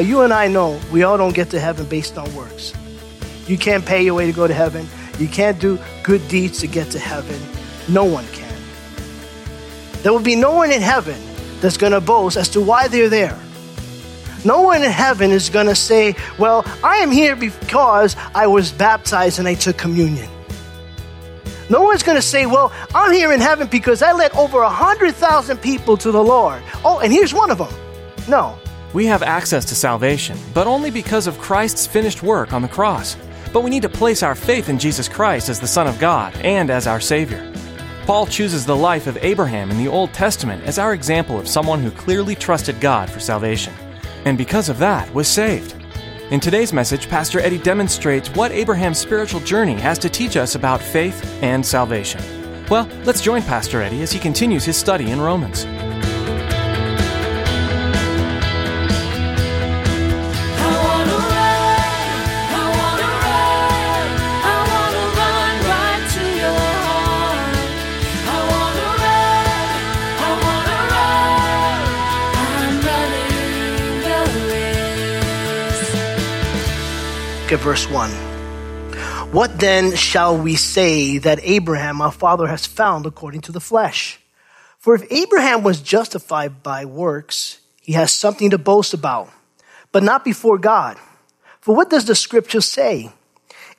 Now, you and I know we all don't get to heaven based on works. You can't pay your way to go to heaven. You can't do good deeds to get to heaven. No one can. There will be no one in heaven that's going to boast as to why they're there. No one in heaven is going to say, Well, I am here because I was baptized and I took communion. No one's going to say, Well, I'm here in heaven because I led over 100,000 people to the Lord. Oh, and here's one of them. No, we have access to salvation, but only because of Christ's finished work on the cross. But we need to place our faith in Jesus Christ as the Son of God and as our Savior. Paul chooses the life of Abraham in the Old Testament as our example of someone who clearly trusted God for salvation, and because of that was saved. In today's message, Pastor Eddie demonstrates what Abraham's spiritual journey has to teach us about faith and salvation. Well, let's join Pastor Eddie as he continues his study in Romans. Look at verse 1. What then shall we say that Abraham, our father, has found according to the flesh? For if Abraham was justified by works, he has something to boast about, but not before God. For what does the scripture say?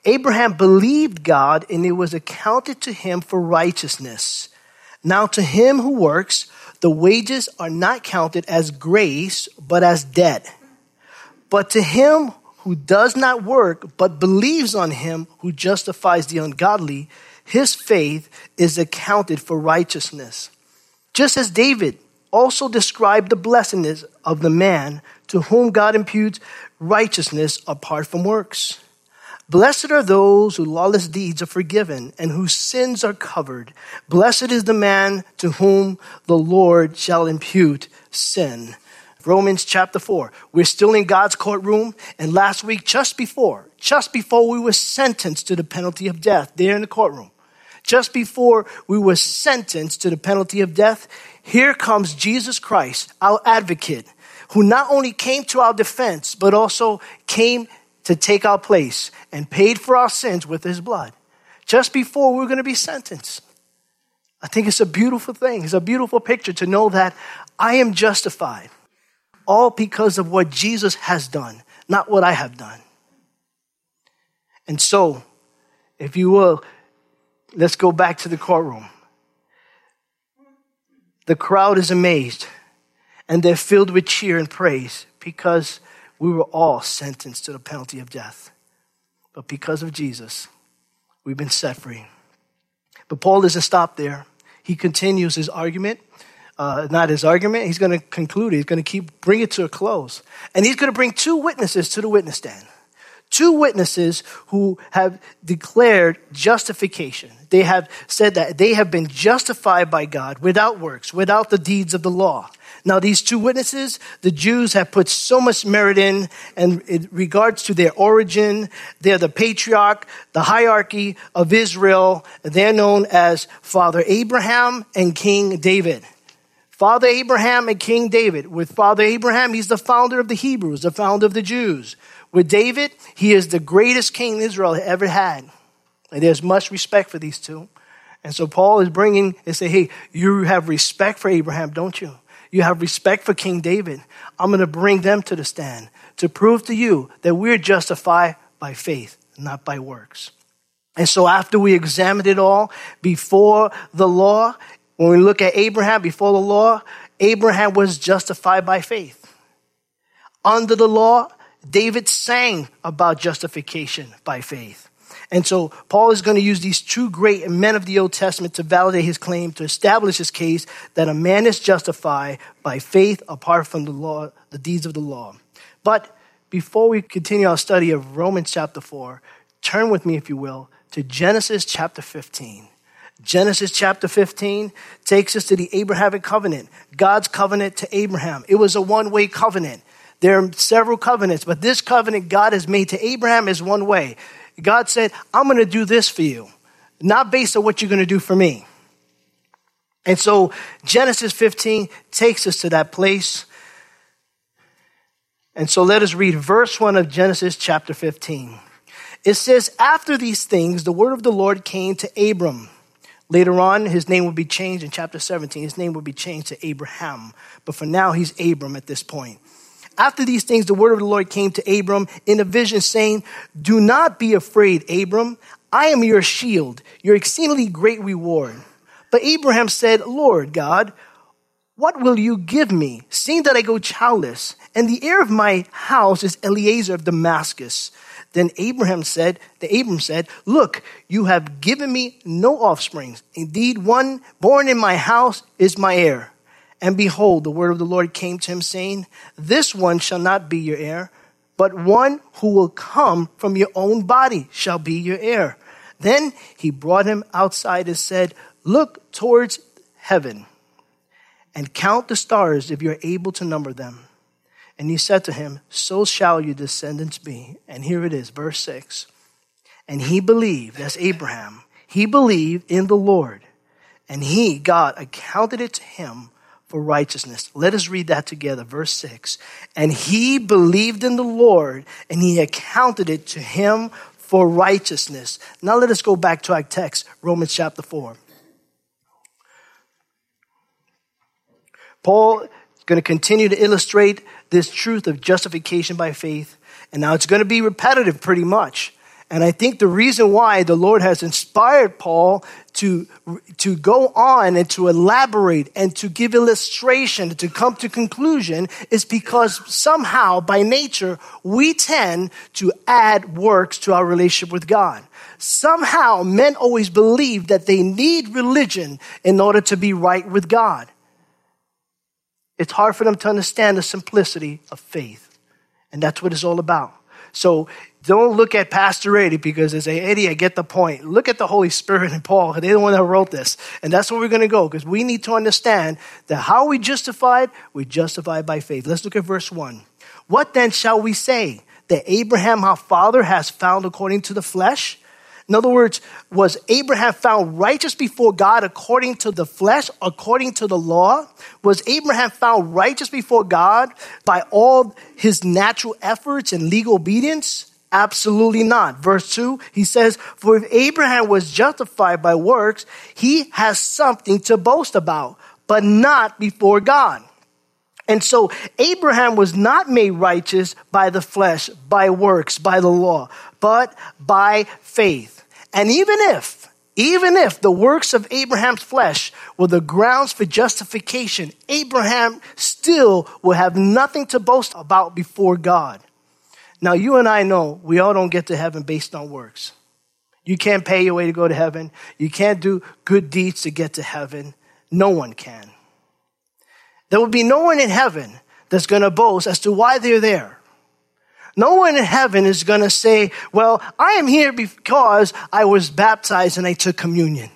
Abraham believed God, and it was accounted to him for righteousness. Now, to him who works, the wages are not counted as grace, but as debt. But to him who does not work but believes on him who justifies the ungodly, his faith is accounted for righteousness. Just as David also described the blessedness of the man to whom God imputes righteousness apart from works. Blessed are those whose lawless deeds are forgiven and whose sins are covered. Blessed is the man to whom the Lord shall impute sin. Romans chapter 4. We're still in God's courtroom. And last week, just before, just before we were sentenced to the penalty of death, there in the courtroom, just before we were sentenced to the penalty of death, here comes Jesus Christ, our advocate, who not only came to our defense, but also came to take our place and paid for our sins with his blood. Just before we were going to be sentenced. I think it's a beautiful thing. It's a beautiful picture to know that I am justified all because of what Jesus has done, not what I have done. And so, if you will, let's go back to the courtroom. The crowd is amazed and they're filled with cheer and praise because we were all sentenced to the penalty of death. But because of Jesus, we've been set free. But Paul doesn't stop there. He continues his argument uh, not his argument. He's going to conclude. He's going to keep bring it to a close, and he's going to bring two witnesses to the witness stand. Two witnesses who have declared justification. They have said that they have been justified by God without works, without the deeds of the law. Now, these two witnesses, the Jews have put so much merit in, and in regards to their origin, they're the patriarch, the hierarchy of Israel. They're known as Father Abraham and King David. Father Abraham and King David. With Father Abraham, he's the founder of the Hebrews, the founder of the Jews. With David, he is the greatest king Israel ever had. And there's much respect for these two. And so Paul is bringing and say, hey, you have respect for Abraham, don't you? You have respect for King David. I'm going to bring them to the stand to prove to you that we're justified by faith, not by works. And so after we examined it all before the law, when we look at Abraham before the law, Abraham was justified by faith. Under the law, David sang about justification by faith. And so Paul is going to use these two great men of the Old Testament to validate his claim, to establish his case that a man is justified by faith apart from the law, the deeds of the law. But before we continue our study of Romans chapter 4, turn with me, if you will, to Genesis chapter 15. Genesis chapter 15 takes us to the Abrahamic covenant, God's covenant to Abraham. It was a one way covenant. There are several covenants, but this covenant God has made to Abraham is one way. God said, I'm going to do this for you, not based on what you're going to do for me. And so Genesis 15 takes us to that place. And so let us read verse 1 of Genesis chapter 15. It says, After these things, the word of the Lord came to Abram. Later on, his name will be changed in chapter 17. His name will be changed to Abraham. But for now, he's Abram at this point. After these things, the word of the Lord came to Abram in a vision, saying, Do not be afraid, Abram. I am your shield, your exceedingly great reward. But Abraham said, Lord God, what will you give me, seeing that I go childless? And the heir of my house is Eliezer of Damascus. Then Abraham said, the Abram said, Look, you have given me no offspring. Indeed, one born in my house is my heir. And behold, the word of the Lord came to him, saying, This one shall not be your heir, but one who will come from your own body shall be your heir. Then he brought him outside and said, Look towards heaven and count the stars if you're able to number them. And he said to him, So shall your descendants be. And here it is, verse 6. And he believed, that's Abraham, he believed in the Lord, and he, God, accounted it to him for righteousness. Let us read that together. Verse 6. And he believed in the Lord, and he accounted it to him for righteousness. Now let us go back to our text, Romans chapter 4. Paul is going to continue to illustrate this truth of justification by faith. And now it's going to be repetitive pretty much. And I think the reason why the Lord has inspired Paul to, to go on and to elaborate and to give illustration, to come to conclusion, is because somehow by nature we tend to add works to our relationship with God. Somehow men always believe that they need religion in order to be right with God. It's hard for them to understand the simplicity of faith. And that's what it's all about. So don't look at Pastor Eddie because they say, Eddie, I get the point. Look at the Holy Spirit and Paul. They're the one that wrote this. And that's where we're going to go because we need to understand that how we justified, we justified by faith. Let's look at verse 1. What then shall we say? That Abraham, our father, has found according to the flesh? In other words, was Abraham found righteous before God according to the flesh, according to the law? Was Abraham found righteous before God by all his natural efforts and legal obedience? Absolutely not. Verse 2, he says, For if Abraham was justified by works, he has something to boast about, but not before God. And so Abraham was not made righteous by the flesh, by works, by the law, but by faith. And even if, even if the works of Abraham's flesh were the grounds for justification, Abraham still will have nothing to boast about before God. Now, you and I know we all don't get to heaven based on works. You can't pay your way to go to heaven. You can't do good deeds to get to heaven. No one can. There will be no one in heaven that's going to boast as to why they're there. No one in heaven is going to say, well, I am here because I was baptized and I took communion.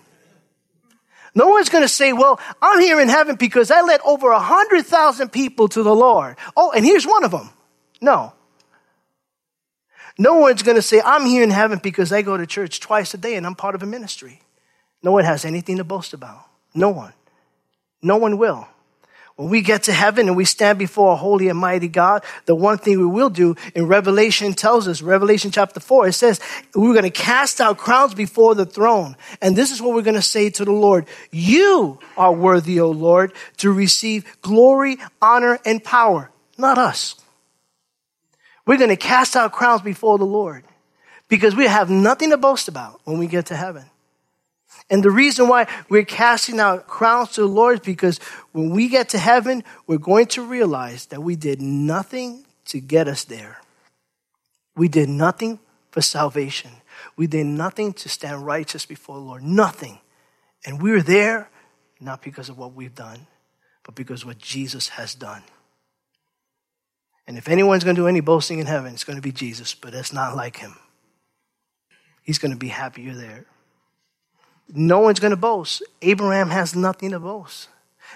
No one's going to say, well, I'm here in heaven because I led over a hundred thousand people to the Lord. Oh, and here's one of them. No. No one's going to say, I'm here in heaven because I go to church twice a day and I'm part of a ministry. No one has anything to boast about. No one. No one will. When we get to heaven and we stand before a holy and mighty God, the one thing we will do in Revelation tells us, Revelation chapter 4, it says, we're going to cast our crowns before the throne. And this is what we're going to say to the Lord. You are worthy, O Lord, to receive glory, honor, and power, not us. We're going to cast our crowns before the Lord because we have nothing to boast about when we get to heaven. And the reason why we're casting our crowns to the Lord is because when we get to heaven, we're going to realize that we did nothing to get us there. We did nothing for salvation. We did nothing to stand righteous before the Lord. Nothing. And we're there not because of what we've done, but because what Jesus has done. And if anyone's going to do any boasting in heaven, it's going to be Jesus, but it's not like him. He's going to be happier there. No one's going to boast. Abraham has nothing to boast.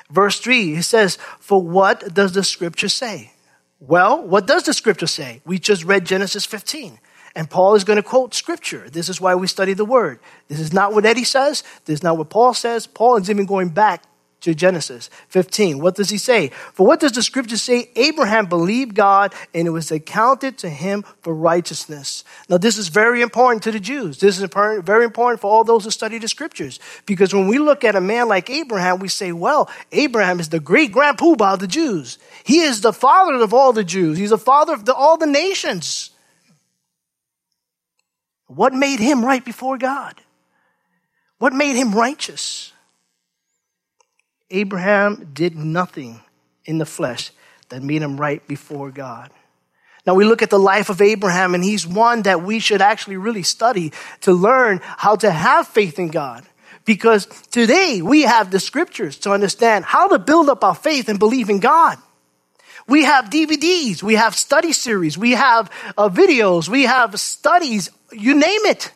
Verse 3, he says, For what does the scripture say? Well, what does the scripture say? We just read Genesis 15. And Paul is going to quote scripture. This is why we study the word. This is not what Eddie says. This is not what Paul says. Paul is even going back to Genesis 15. What does he say? For what does the scripture say? Abraham believed God and it was accounted to him for righteousness. Now, this is very important to the Jews. This is very important for all those who study the scriptures. Because when we look at a man like Abraham, we say, well, Abraham is the great grandpooba of the Jews. He is the father of all the Jews. He's the father of the, all the nations. What made him right before God? What made him righteous? Abraham did nothing in the flesh that made him right before God. Now we look at the life of Abraham, and he's one that we should actually really study to learn how to have faith in God. Because today we have the scriptures to understand how to build up our faith and believe in God. We have DVDs, we have study series, we have uh, videos, we have studies, you name it.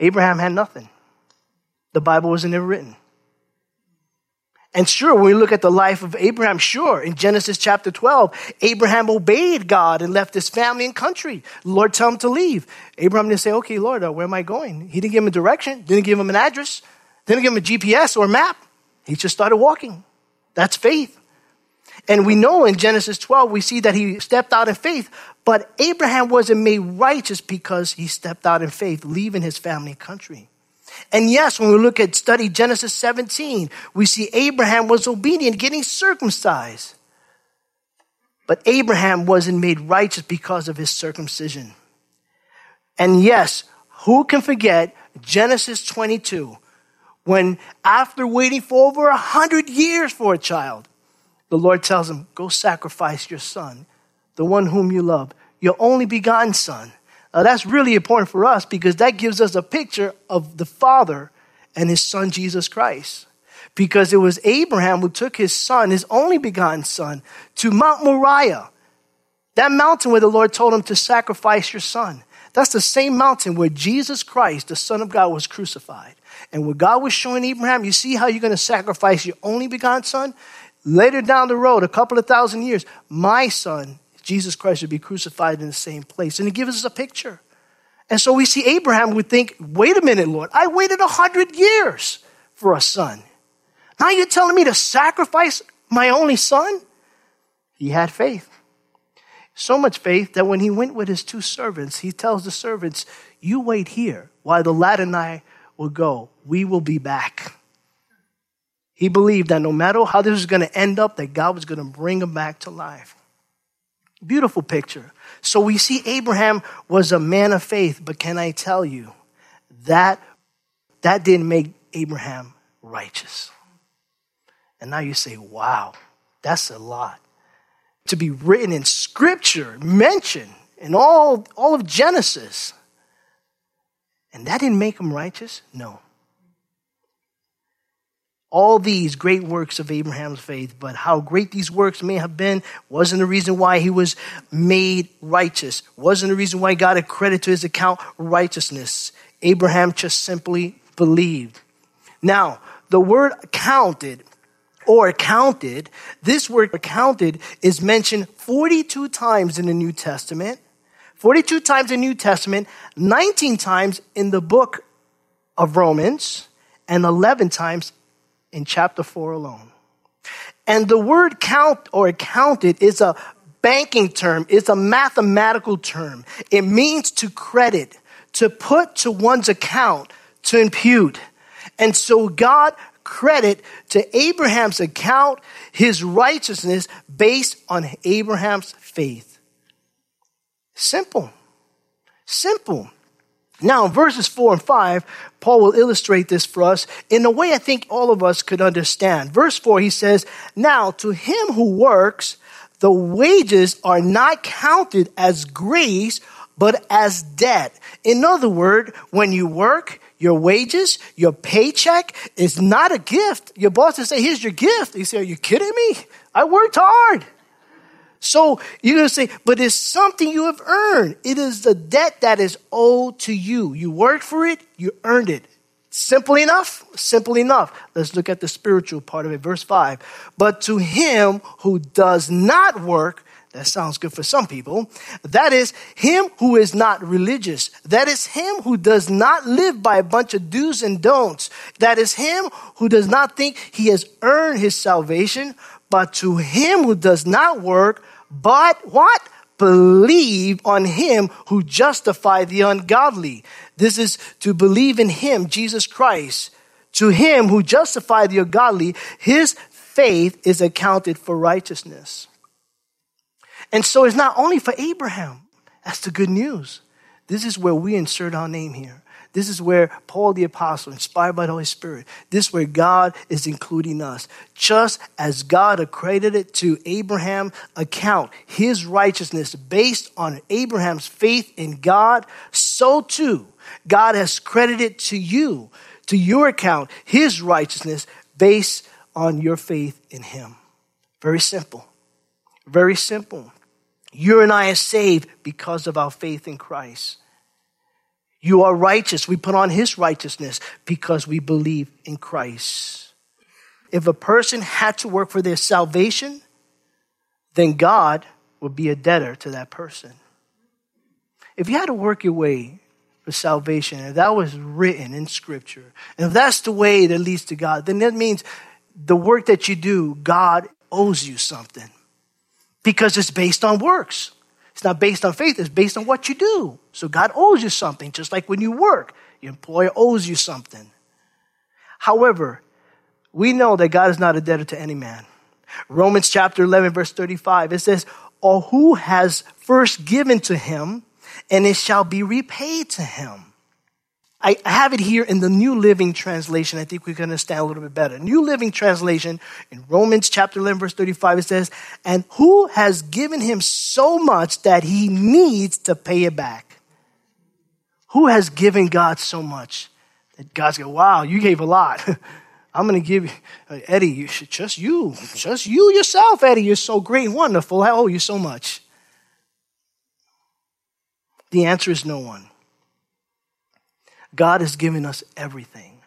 Abraham had nothing. The Bible wasn't ever written. And sure, when we look at the life of Abraham, sure, in Genesis chapter 12, Abraham obeyed God and left his family and country. The Lord told him to leave. Abraham didn't say, okay, Lord, uh, where am I going? He didn't give him a direction, didn't give him an address, didn't give him a GPS or a map. He just started walking. That's faith. And we know in Genesis 12, we see that he stepped out in faith, but Abraham wasn't made righteous because he stepped out in faith, leaving his family and country. And yes, when we look at study Genesis 17, we see Abraham was obedient, getting circumcised. But Abraham wasn't made righteous because of his circumcision. And yes, who can forget Genesis 22, when after waiting for over a hundred years for a child, the Lord tells him, Go sacrifice your son, the one whom you love, your only begotten son. Uh, that's really important for us because that gives us a picture of the Father and his son Jesus Christ. Because it was Abraham who took his son, his only begotten son, to Mount Moriah, that mountain where the Lord told him to sacrifice your son. That's the same mountain where Jesus Christ, the Son of God, was crucified. And what God was showing Abraham, you see how you're going to sacrifice your only begotten son? Later down the road, a couple of thousand years, my son Jesus Christ would be crucified in the same place. And he gives us a picture. And so we see Abraham would think, wait a minute, Lord, I waited a hundred years for a son. Now you're telling me to sacrifice my only son? He had faith. So much faith that when he went with his two servants, he tells the servants, You wait here while the lad and I will go. We will be back. He believed that no matter how this was going to end up, that God was going to bring him back to life. Beautiful picture. So we see Abraham was a man of faith, but can I tell you that that didn't make Abraham righteous. And now you say, wow, that's a lot. To be written in scripture, mentioned in all, all of Genesis. And that didn't make him righteous? No all these great works of Abraham's faith, but how great these works may have been wasn't the reason why he was made righteous, wasn't the reason why God accredited to his account righteousness. Abraham just simply believed. Now, the word counted or counted, this word counted is mentioned 42 times in the New Testament, 42 times in the New Testament, 19 times in the book of Romans, and 11 times in chapter 4 alone. And the word count or counted is a banking term, it's a mathematical term. It means to credit, to put to one's account, to impute. And so God credit to Abraham's account his righteousness based on Abraham's faith. Simple. Simple. Now, in verses 4 and 5, Paul will illustrate this for us in a way I think all of us could understand. Verse 4, he says, Now to him who works, the wages are not counted as grace, but as debt. In other words, when you work, your wages, your paycheck is not a gift. Your boss will say, here's your gift. You say, are you kidding me? I worked hard. So you're going to say, but it's something you have earned. It is the debt that is owed to you. You worked for it, you earned it. Simple enough? Simple enough. Let's look at the spiritual part of it. Verse 5. But to him who does not work, that sounds good for some people. That is him who is not religious. That is him who does not live by a bunch of do's and don'ts. That is him who does not think he has earned his salvation. But to him who does not work, but what? Believe on him who justified the ungodly. This is to believe in him, Jesus Christ. To him who justified the ungodly, his faith is accounted for righteousness. And so it's not only for Abraham. That's the good news. This is where we insert our name here. This is where Paul the Apostle, inspired by the Holy Spirit, this is where God is including us. Just as God accredited to Abraham account his righteousness based on Abraham's faith in God, so too God has credited to you, to your account, his righteousness based on your faith in him. Very simple. Very simple. You and I are saved because of our faith in Christ. You are righteous. We put on his righteousness because we believe in Christ. If a person had to work for their salvation, then God would be a debtor to that person. If you had to work your way for salvation, if that was written in Scripture, and if that's the way that leads to God, then that means the work that you do, God owes you something because it's based on works. It's not based on faith, it's based on what you do. So God owes you something, just like when you work, your employer owes you something. However, we know that God is not a debtor to any man. Romans chapter 11, verse 35, it says, Or who has first given to him, and it shall be repaid to him. I have it here in the New Living Translation. I think we can understand a little bit better. New Living Translation in Romans chapter 11, verse 35, it says, And who has given him so much that he needs to pay it back? Who has given God so much that God's go, wow, you gave a lot. I'm going to give you, uh, Eddie, you just you, just you yourself, Eddie. You're so great and wonderful. I owe you so much. The answer is no one. God has given us everything.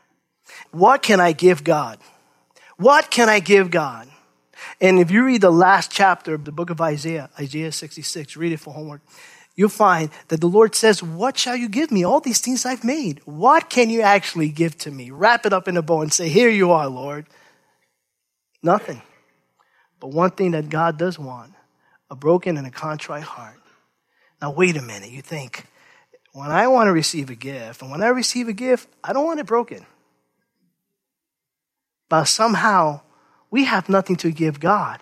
What can I give God? What can I give God? And if you read the last chapter of the book of Isaiah, Isaiah 66, read it for homework, you'll find that the Lord says, What shall you give me? All these things I've made. What can you actually give to me? Wrap it up in a bow and say, Here you are, Lord. Nothing. But one thing that God does want a broken and a contrite heart. Now, wait a minute. You think, when I want to receive a gift, and when I receive a gift, I don't want it broken. But somehow, we have nothing to give God.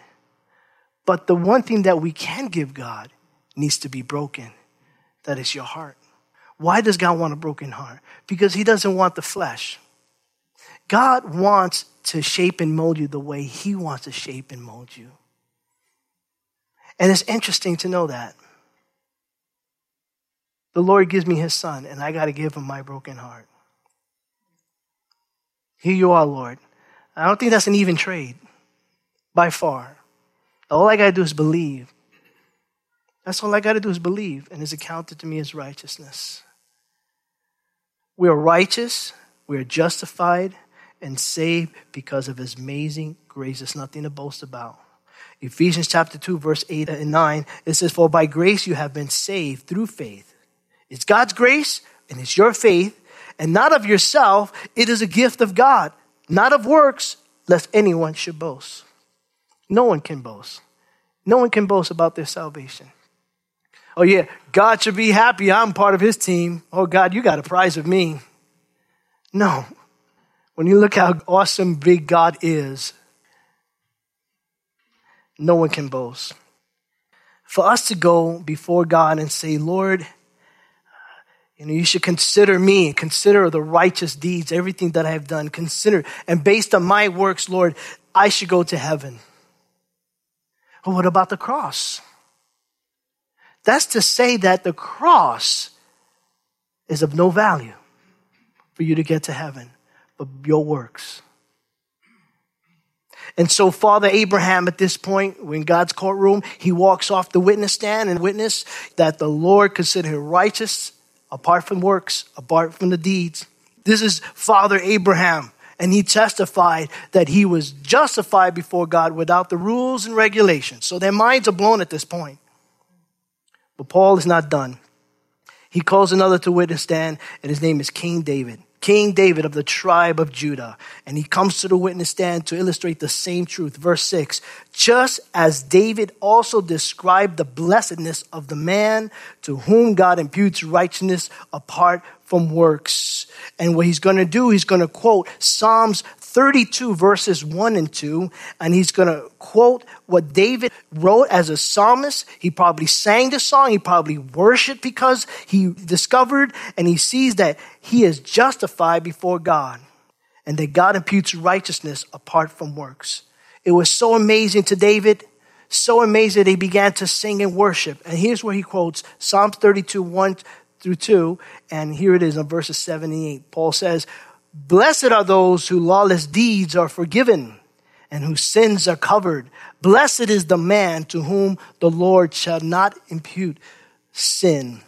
But the one thing that we can give God needs to be broken. That is your heart. Why does God want a broken heart? Because He doesn't want the flesh. God wants to shape and mold you the way He wants to shape and mold you. And it's interesting to know that the Lord gives me his son, and I got to give him my broken heart. Here you are, Lord. I don't think that's an even trade by far. All I got to do is believe. That's all I got to do is believe, and it's accounted to me as righteousness. We are righteous, we are justified, and saved because of his amazing grace. It's nothing to boast about. Ephesians chapter 2, verse 8 and 9, it says, For by grace you have been saved through faith it's God's grace and it's your faith, and not of yourself. It is a gift of God, not of works, lest anyone should boast. No one can boast. No one can boast about their salvation. Oh, yeah, God should be happy. I'm part of his team. Oh, God, you got a prize of me. No. When you look how awesome, big God is, no one can boast. For us to go before God and say, Lord, you know, you should consider me, consider the righteous deeds, everything that I have done. Consider, and based on my works, Lord, I should go to heaven. But what about the cross? That's to say that the cross is of no value for you to get to heaven, but your works. And so, Father Abraham, at this point, in God's courtroom, he walks off the witness stand and witness that the Lord considered him righteous apart from works, apart from the deeds. This is Father Abraham. And he testified that he was justified before God without the rules and regulations. So their minds are blown at this point. But Paul is not done. He calls another to witness stand, and his name is King David. King David of the tribe of Judah. And he comes to the witness stand to illustrate the same truth. Verse 6 Just as David also described the blessedness of the man to whom God imputes righteousness apart from works. And what he's going to do, he's going to quote Psalms 32 verses 1 and 2, and he's going to quote what David wrote as a psalmist. He probably sang the song, he probably worshiped because he discovered and he sees that he is justified before God and that God imputes righteousness apart from works. It was so amazing to David, so amazing that he began to sing and worship. And here's where he quotes Psalms 32 1 through 2, and here it is in verses 7 and 8. Paul says, Blessed are those whose lawless deeds are forgiven and whose sins are covered. Blessed is the man to whom the Lord shall not impute sin.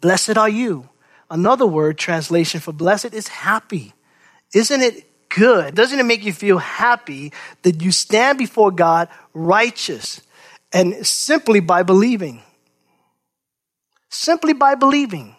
Blessed are you. Another word translation for blessed is happy. Isn't it good? Doesn't it make you feel happy that you stand before God righteous and simply by believing? Simply by believing.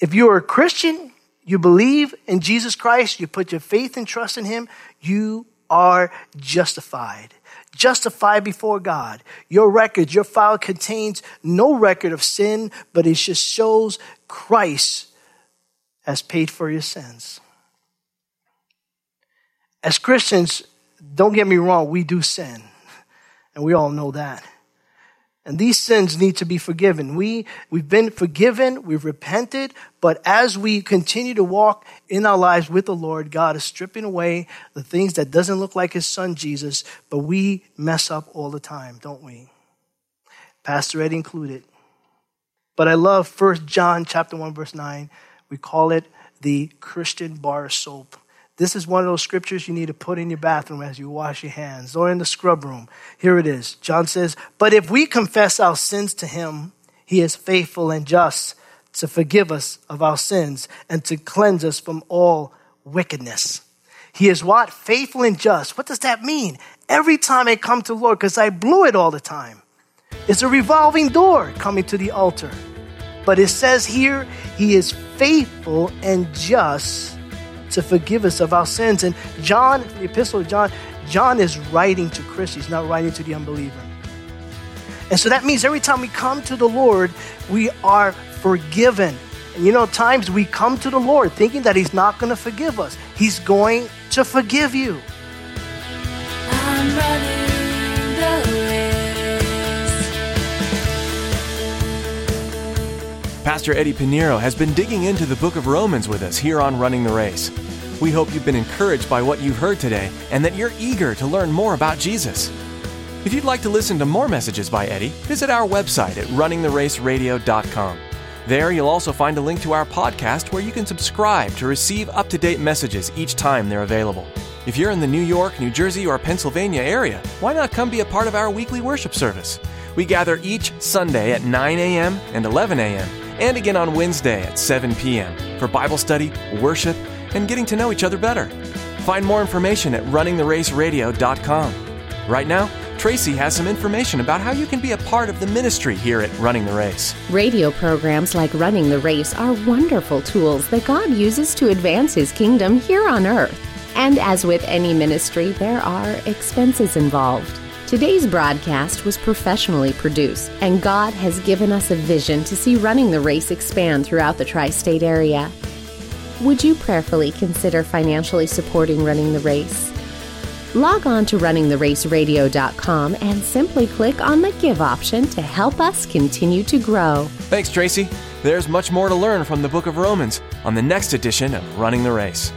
If you're a Christian, you believe in Jesus Christ, you put your faith and trust in Him, you are justified. Justified before God. Your record, your file contains no record of sin, but it just shows Christ has paid for your sins. As Christians, don't get me wrong, we do sin. And we all know that. And these sins need to be forgiven. We, we've been forgiven, we've repented, but as we continue to walk in our lives with the Lord, God is stripping away the things that doesn't look like his son Jesus, but we mess up all the time, don't we? Pastor Eddie included. But I love 1 John chapter 1 verse 9. We call it the Christian bar soap. This is one of those scriptures you need to put in your bathroom as you wash your hands or in the scrub room. Here it is. John says, But if we confess our sins to him, he is faithful and just to forgive us of our sins and to cleanse us from all wickedness. He is what? Faithful and just. What does that mean? Every time I come to the Lord, because I blew it all the time. It's a revolving door coming to the altar. But it says here, He is faithful and just to forgive us of our sins. And John, the epistle of John, John is writing to Christians, not writing to the unbeliever. And so that means every time we come to the Lord, we are forgiven. And you know, times we come to the Lord thinking that He's not going to forgive us. He's going to forgive you. Pastor Eddie Pinero has been digging into the book of Romans with us here on Running the Race. We hope you've been encouraged by what you've heard today and that you're eager to learn more about Jesus. If you'd like to listen to more messages by Eddie, visit our website at runningtheraceradio.com. There, you'll also find a link to our podcast where you can subscribe to receive up to date messages each time they're available. If you're in the New York, New Jersey, or Pennsylvania area, why not come be a part of our weekly worship service? We gather each Sunday at 9 a.m. and 11 a.m and again on Wednesday at 7 p.m. for Bible study, worship, and getting to know each other better. Find more information at runningtheraceradio.com. Right now, Tracy has some information about how you can be a part of the ministry here at Running the Race. Radio programs like Running the Race are wonderful tools that God uses to advance His kingdom here on earth. And as with any ministry, there are expenses involved. Today's broadcast was professionally produced, and God has given us a vision to see running the race expand throughout the tri state area. Would you prayerfully consider financially supporting running the race? Log on to runningtheraceradio.com and simply click on the Give option to help us continue to grow. Thanks, Tracy. There's much more to learn from the book of Romans on the next edition of Running the Race.